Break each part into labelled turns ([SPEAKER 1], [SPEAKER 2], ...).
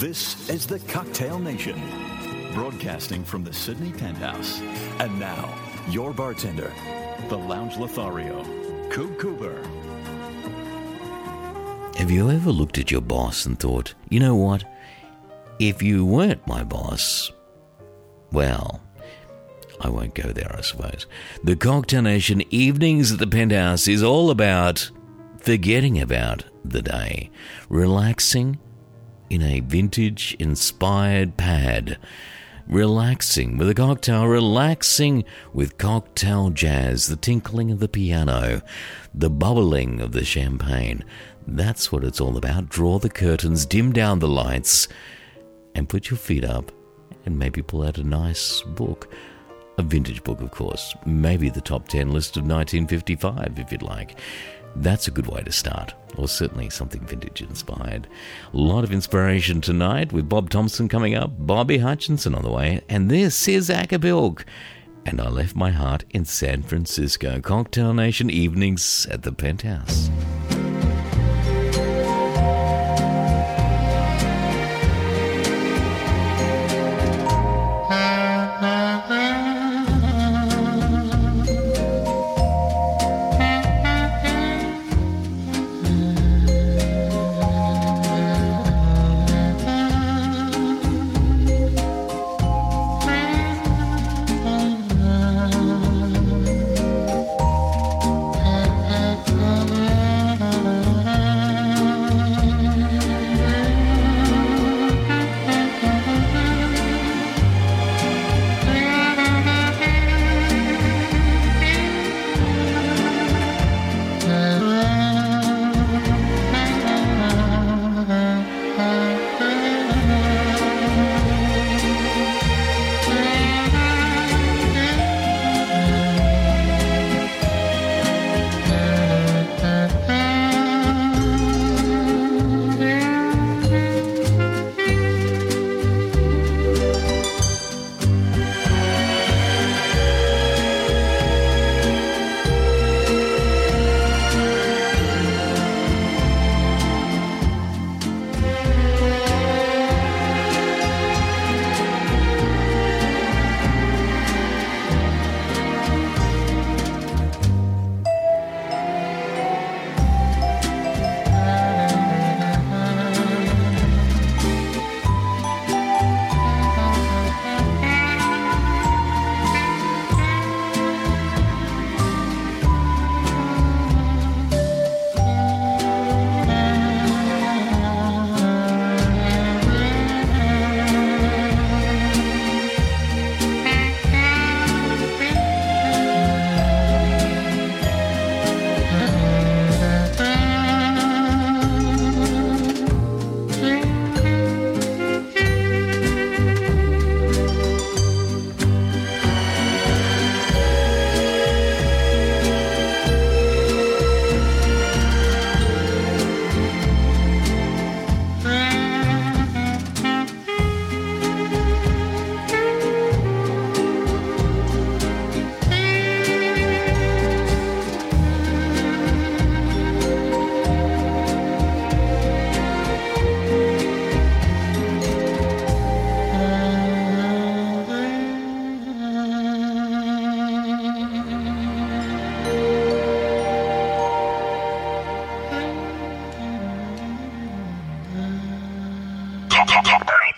[SPEAKER 1] This is the Cocktail Nation, broadcasting from the Sydney Penthouse. And now, your bartender, the Lounge Lothario, Coop Cooper.
[SPEAKER 2] Have you ever looked at your boss and thought, you know what? If you weren't my boss, well, I won't go there, I suppose. The Cocktail Nation evenings at the Penthouse is all about forgetting about the day, relaxing in a vintage inspired pad, relaxing with a cocktail, relaxing with cocktail jazz, the tinkling of the piano, the bubbling of the champagne. That's what it's all about. Draw the curtains, dim down the lights, and put your feet up and maybe pull out a nice book. A vintage book, of course. Maybe the top 10 list of 1955, if you'd like. That's a good way to start, or certainly something vintage inspired. A lot of inspiration tonight with Bob Thompson coming up, Bobby Hutchinson on the way, and this is Acker Bilk. And I left my heart in San Francisco. Cocktail Nation evenings at the Penthouse.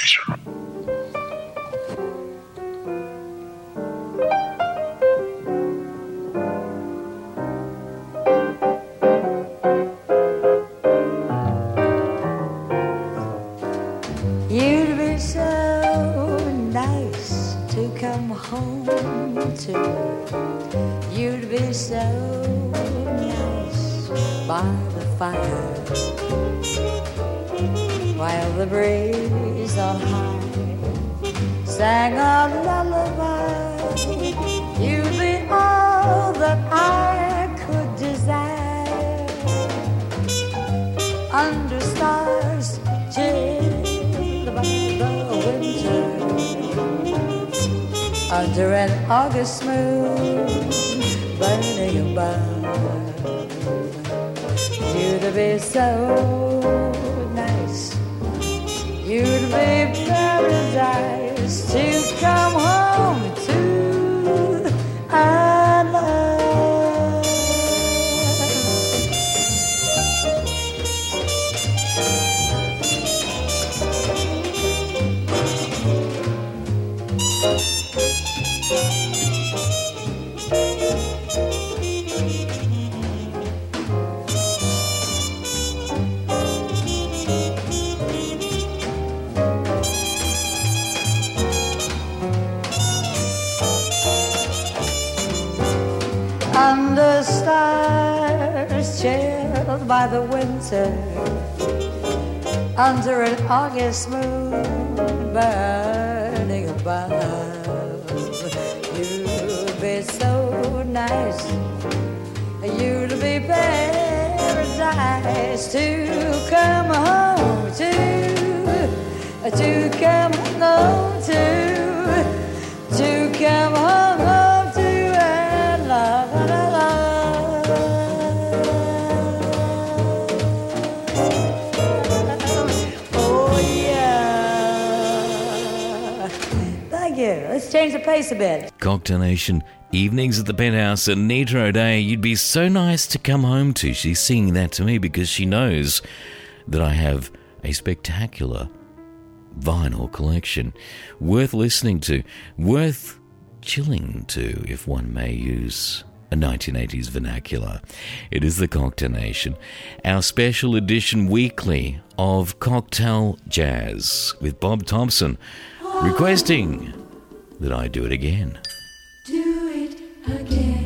[SPEAKER 3] You'd August moon burning above you'd be so nice. You'd be paradise to come home by the winter, under an August moon burning above, you'd be so nice. You'd be paradise to come home to, to come home to change the pace a bit.
[SPEAKER 2] Cocktail Nation, evenings at the penthouse and Nita O'Day, you'd be so nice to come home to. She's singing that to me because she knows that I have a spectacular vinyl collection worth listening to, worth chilling to, if one may use a 1980s vernacular. It is the Cocktail Nation, our special edition weekly of Cocktail Jazz with Bob Thompson requesting that I do it again.
[SPEAKER 4] do it again.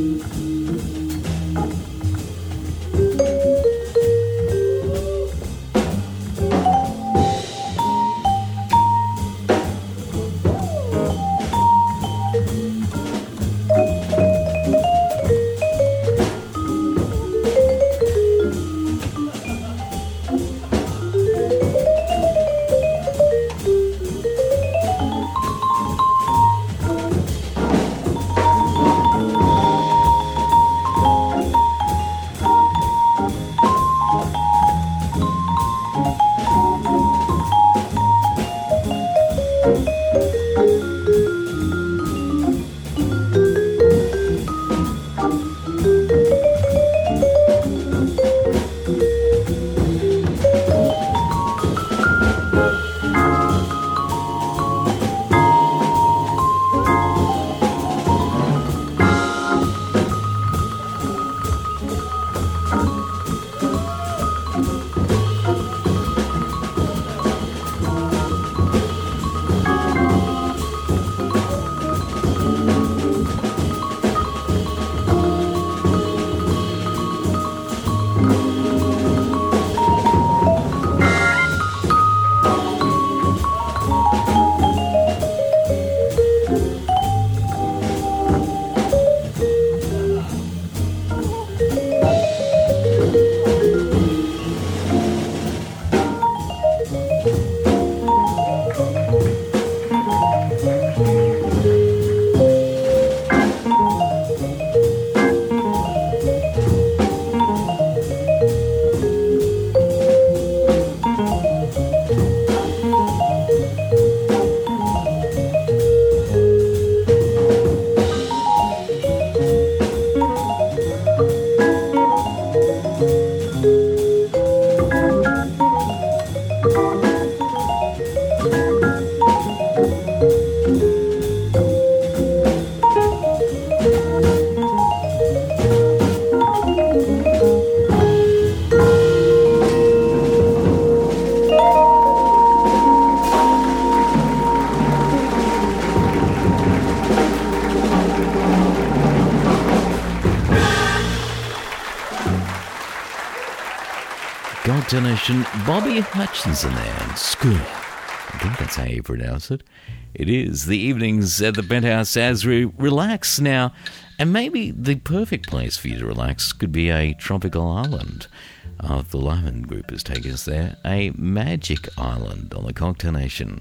[SPEAKER 2] Donation, Bobby Hutchinson and School. I think that's how you pronounce it. It is the evenings at the Penthouse as we relax now, and maybe the perfect place for you to relax could be a tropical island. Uh, the Lyman Group has taken us there, a magic island on the Cocktail Nation.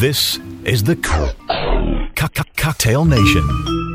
[SPEAKER 1] This is the Co- Co- Co- Cocktail Nation.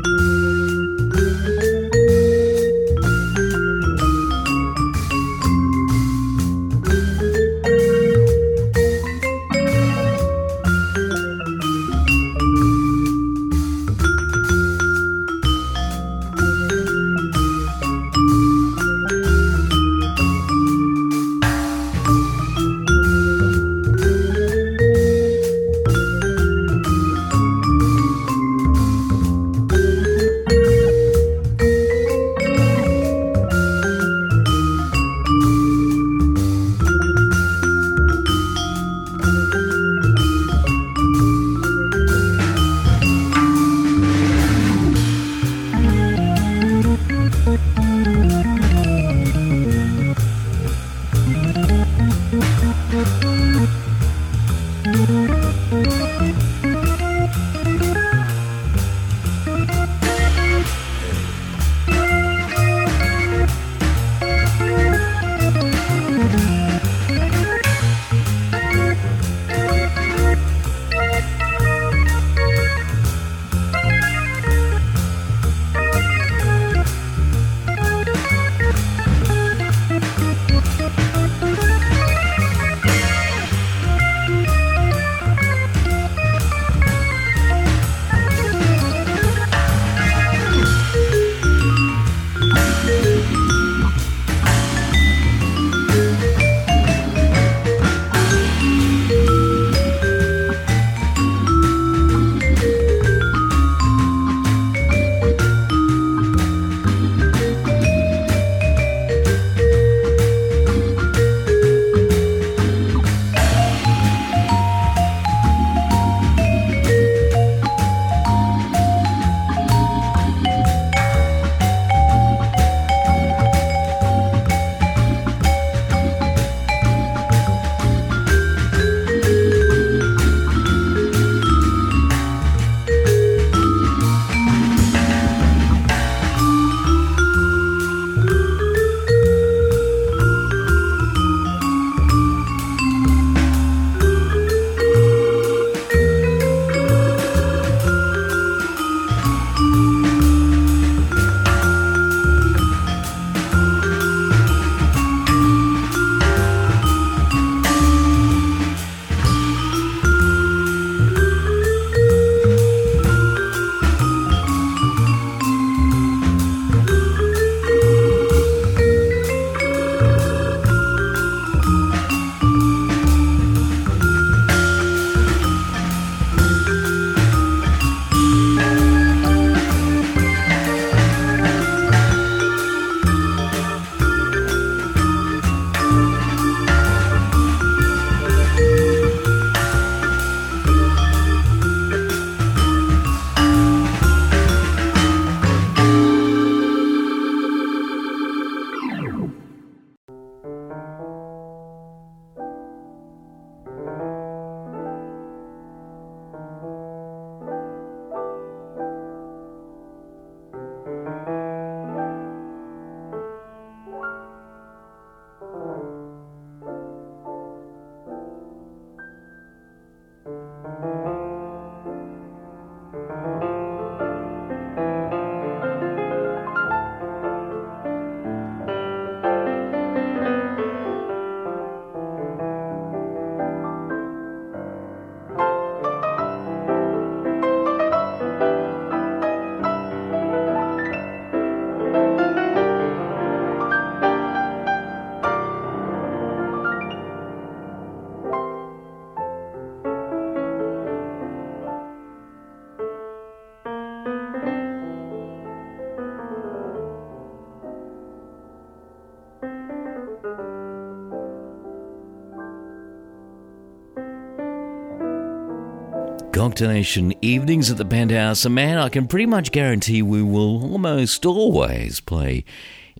[SPEAKER 2] Cocktailnation evenings at the Penthouse. a man, I can pretty much guarantee we will almost always play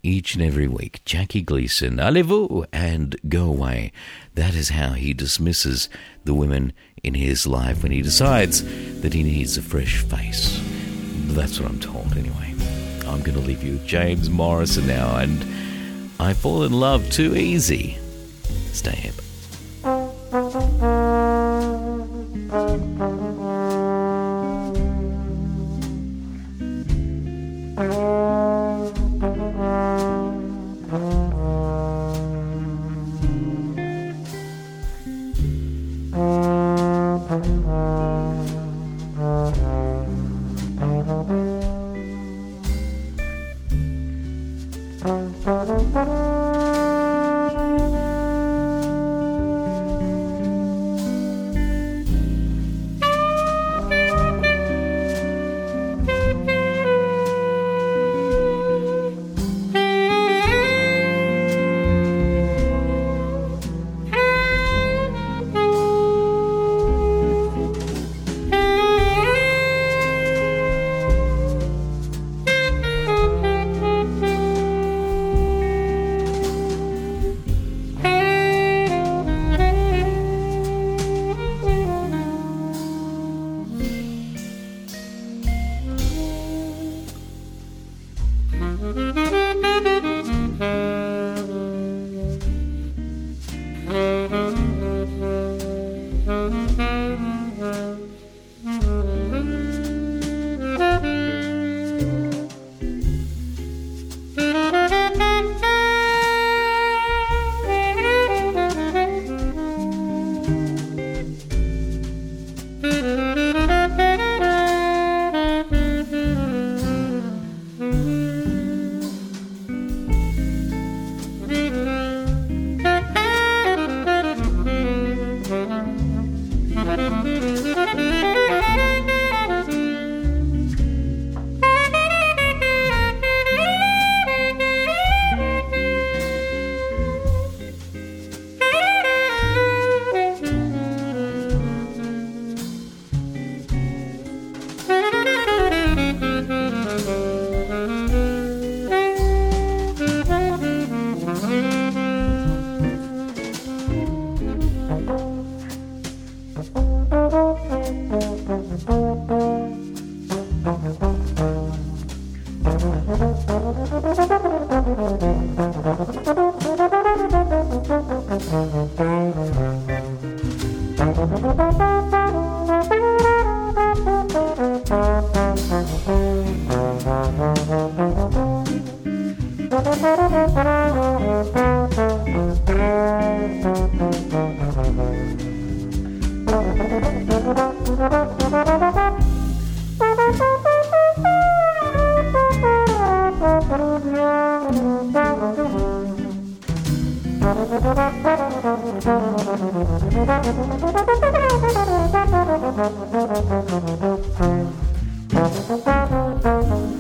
[SPEAKER 2] each and every week. Jackie Gleason, allez-vous, and go away. That is how he dismisses the women in his life when he decides that he needs a fresh face. That's what I'm told anyway. I'm going to leave you with James Morrison now, and I fall in love too easy. Stay hip. Thank you.